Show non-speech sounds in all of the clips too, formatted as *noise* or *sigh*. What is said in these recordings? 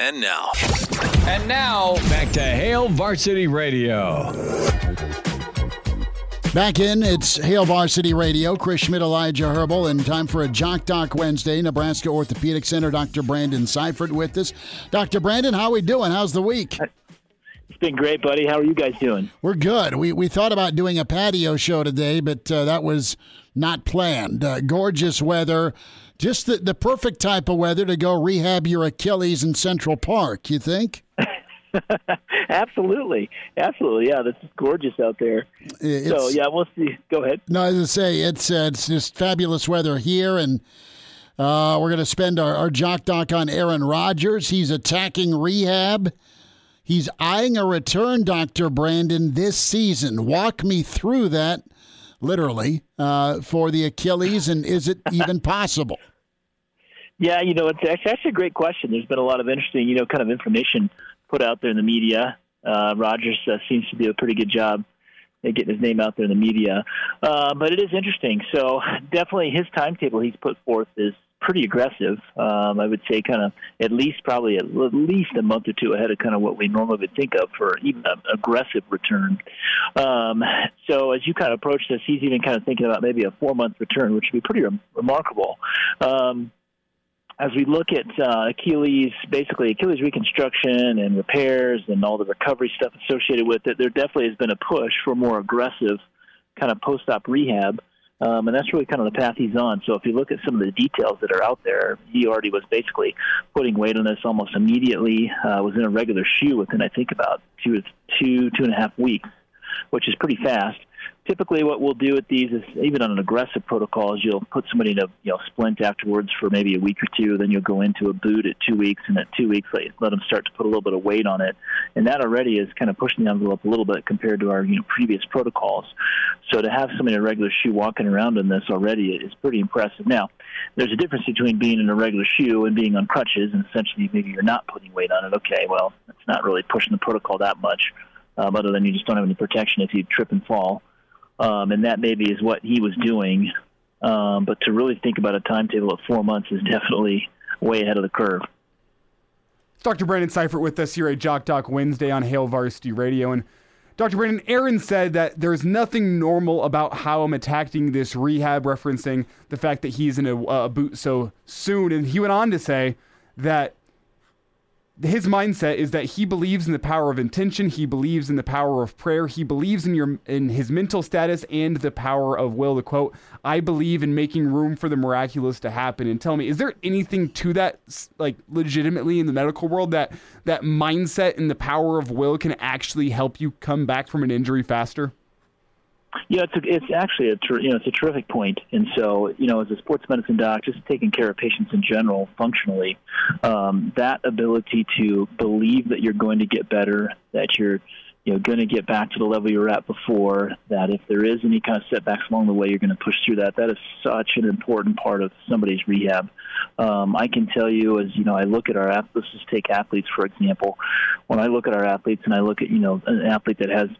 And now. And now, back to Hail Varsity Radio. Back in, it's Hail Varsity Radio. Chris Schmidt, Elijah Herbal, and time for a Jock Doc Wednesday. Nebraska Orthopedic Center, Dr. Brandon Seifert with us. Dr. Brandon, how are we doing? How's the week? It's been great, buddy. How are you guys doing? We're good. We, we thought about doing a patio show today, but uh, that was not planned. Uh, gorgeous weather. Just the, the perfect type of weather to go rehab your Achilles in Central Park, you think? *laughs* absolutely, absolutely. Yeah, this is gorgeous out there. It's, so yeah, we'll see. Go ahead. No, as I say, it's uh, it's just fabulous weather here, and uh, we're going to spend our, our jock doc on Aaron Rodgers. He's attacking rehab. He's eyeing a return, Doctor Brandon, this season. Walk me through that, literally, uh, for the Achilles, and is it *laughs* even possible? Yeah, you know, it's actually a great question. There's been a lot of interesting, you know, kind of information put out there in the media. Uh, Rodgers uh, seems to do a pretty good job at getting his name out there in the media. Uh, but it is interesting. So definitely his timetable he's put forth is pretty aggressive. Um, I would say kind of at least probably at least a month or two ahead of kind of what we normally would think of for even an aggressive return. Um, so as you kind of approach this, he's even kind of thinking about maybe a four month return, which would be pretty re- remarkable. Um, as we look at uh, Achilles, basically Achilles reconstruction and repairs and all the recovery stuff associated with it, there definitely has been a push for more aggressive kind of post-op rehab, um, and that's really kind of the path he's on. So if you look at some of the details that are out there, he already was basically putting weight on this almost immediately. Uh, was in a regular shoe within I think about two, two, two and a half weeks, which is pretty fast typically what we'll do with these is even on an aggressive protocol is you'll put somebody in a you know splint afterwards for maybe a week or two then you'll go into a boot at two weeks and at two weeks let, let them start to put a little bit of weight on it. And that already is kind of pushing the envelope a little bit compared to our you know previous protocols. So to have somebody in a regular shoe walking around in this already is pretty impressive. Now there's a difference between being in a regular shoe and being on crutches and essentially maybe you're not putting weight on it. Okay well it's not really pushing the protocol that much um, other than you just don't have any protection if you trip and fall um, and that maybe is what he was doing. Um, but to really think about a timetable of four months is definitely way ahead of the curve. Dr. Brandon Seifert with us here at Jock Doc Wednesday on Hail Varsity Radio. And Dr. Brandon, Aaron said that there's nothing normal about how I'm attacking this rehab, referencing the fact that he's in a, a boot so soon. And he went on to say that his mindset is that he believes in the power of intention he believes in the power of prayer he believes in your in his mental status and the power of will. To quote i believe in making room for the miraculous to happen. And tell me is there anything to that like legitimately in the medical world that that mindset and the power of will can actually help you come back from an injury faster yeah, it's a, it's actually a ter- you know it's a terrific point, and so you know as a sports medicine doc, just taking care of patients in general, functionally, um, that ability to believe that you're going to get better, that you're you know going to get back to the level you were at before, that if there is any kind of setbacks along the way, you're going to push through that. That is such an important part of somebody's rehab. Um, I can tell you, as you know, I look at our athletes. Let's just take athletes for example. When I look at our athletes, and I look at you know an athlete that has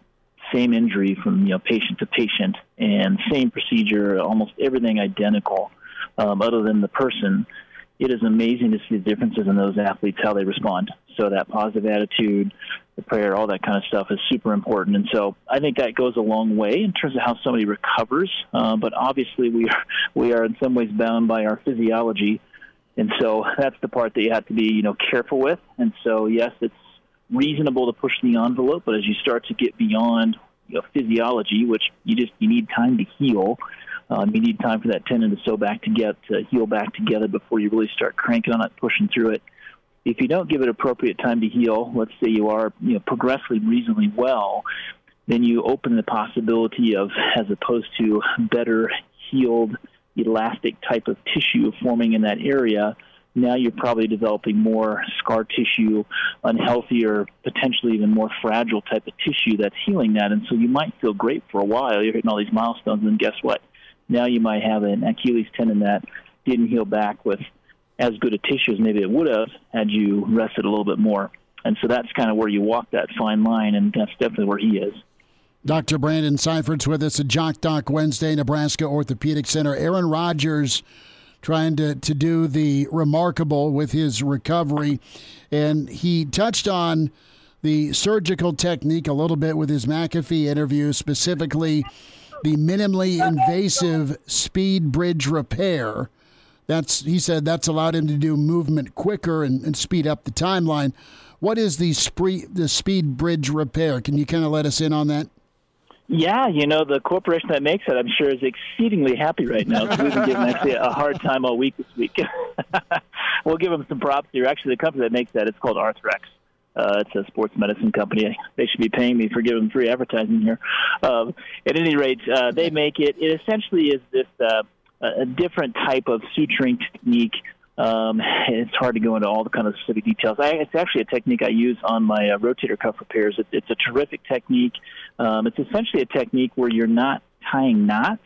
same injury from you know patient to patient and same procedure, almost everything identical, um, other than the person. It is amazing to see the differences in those athletes how they respond. So that positive attitude, the prayer, all that kind of stuff is super important. And so I think that goes a long way in terms of how somebody recovers. Uh, but obviously we are we are in some ways bound by our physiology. And so that's the part that you have to be, you know, careful with. And so yes, it's reasonable to push the envelope, but as you start to get beyond you know, physiology, which you just you need time to heal. Um, you need time for that tendon to sew back to get to heal back together before you really start cranking on it, pushing through it. If you don't give it appropriate time to heal, let's say you are you know progressively reasonably well, then you open the possibility of, as opposed to better healed elastic type of tissue forming in that area, now you're probably developing more scar tissue, unhealthier, potentially even more fragile type of tissue that's healing that. And so you might feel great for a while. You're hitting all these milestones, and guess what? Now you might have an Achilles tendon that didn't heal back with as good a tissue as maybe it would have had you rested a little bit more. And so that's kind of where you walk that fine line, and that's definitely where he is. Dr. Brandon Seifert's with us at Jock Doc Wednesday, Nebraska Orthopedic Center. Aaron Rodgers trying to, to do the remarkable with his recovery. And he touched on the surgical technique a little bit with his McAfee interview, specifically the minimally invasive speed bridge repair. That's he said that's allowed him to do movement quicker and, and speed up the timeline. What is the spree, the speed bridge repair? Can you kind of let us in on that? Yeah, you know the corporation that makes it, I'm sure, is exceedingly happy right now. So we've been giving actually a hard time all week this week. *laughs* we'll give them some props here. Actually, the company that makes that it's called Arthrex. Uh, it's a sports medicine company. They should be paying me for giving free advertising here. Um, at any rate, uh, they make it. It essentially is this uh, a different type of suturing technique. Um, it's hard to go into all the kind of specific details. I, it's actually a technique I use on my uh, rotator cuff repairs. It, it's a terrific technique. Um, it's essentially a technique where you're not tying knots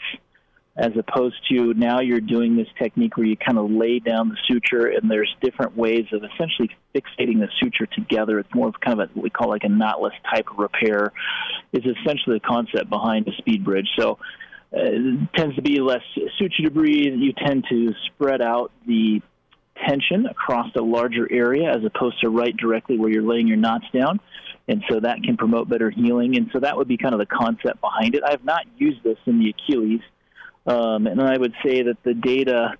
as opposed to now you're doing this technique where you kind of lay down the suture and there's different ways of essentially fixating the suture together. It's more of kind of a, what we call like a knotless type of repair is essentially the concept behind the speed bridge. So uh, tends to be less suture debris. You tend to spread out the tension across a larger area as opposed to right directly where you're laying your knots down. And so that can promote better healing. And so that would be kind of the concept behind it. I have not used this in the Achilles. Um, and I would say that the data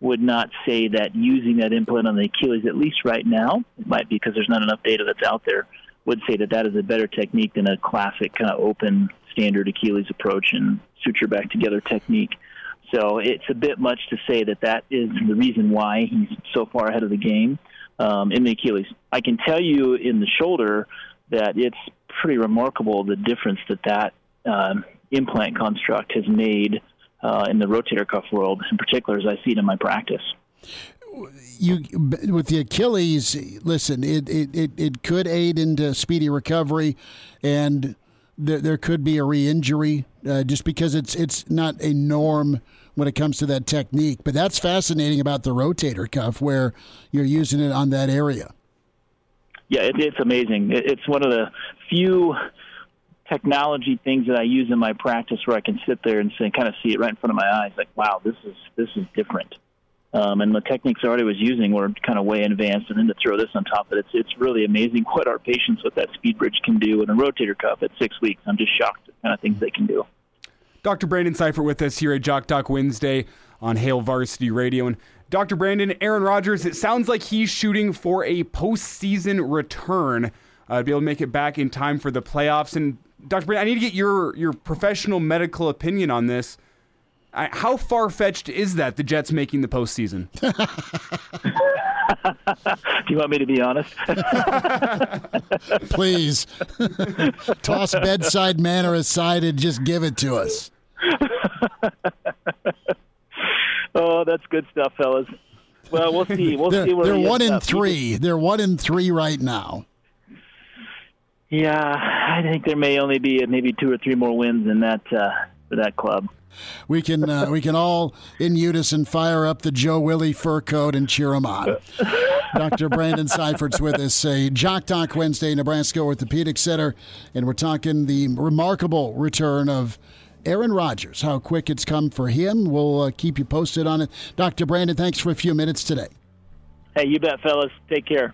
would not say that using that implant on the Achilles, at least right now, it might be because there's not enough data that's out there, would say that that is a better technique than a classic kind of open standard Achilles approach and suture back together technique. So it's a bit much to say that that is the reason why he's so far ahead of the game um, in the Achilles. I can tell you in the shoulder that it's pretty remarkable the difference that that um, implant construct has made uh, in the rotator cuff world, in particular, as I see it in my practice. You with the Achilles, listen, it, it, it, it could aid into speedy recovery, and there, there could be a re-injury uh, just because it's it's not a norm when it comes to that technique. But that's fascinating about the rotator cuff, where you're using it on that area. Yeah, it, it's amazing. It, it's one of the few technology things that I use in my practice where I can sit there and say, kind of see it right in front of my eyes, like, wow, this is this is different. Um, and the techniques already was using were kind of way advanced, and then to throw this on top of it, it's it's really amazing what our patients with that speed bridge can do in a rotator cuff at six weeks. I'm just shocked at the kind of things they can do. Dr. Brandon Seifert with us here at Jock Doc Wednesday on Hail Varsity Radio. And Dr. Brandon, Aaron Rodgers, it sounds like he's shooting for a postseason return uh, to be able to make it back in time for the playoffs. And Dr. Brandon, I need to get your your professional medical opinion on this. I, how far fetched is that the Jets making the postseason? *laughs* *laughs* Do you want me to be honest? *laughs* Please toss bedside manner aside and just give it to us. oh, that's good stuff, fellas. Well, we'll see. We'll they're, see where they're one in up. three. They're one in three right now. Yeah, I think there may only be maybe two or three more wins in that uh, for that club. We can uh, we can all in unison fire up the Joe Willie fur coat and cheer him on. Dr. Brandon Seifert's with us. A Jock Talk Wednesday, Nebraska Orthopedic Center, and we're talking the remarkable return of Aaron Rodgers. How quick it's come for him. We'll uh, keep you posted on it. Dr. Brandon, thanks for a few minutes today. Hey, you bet, fellas. Take care.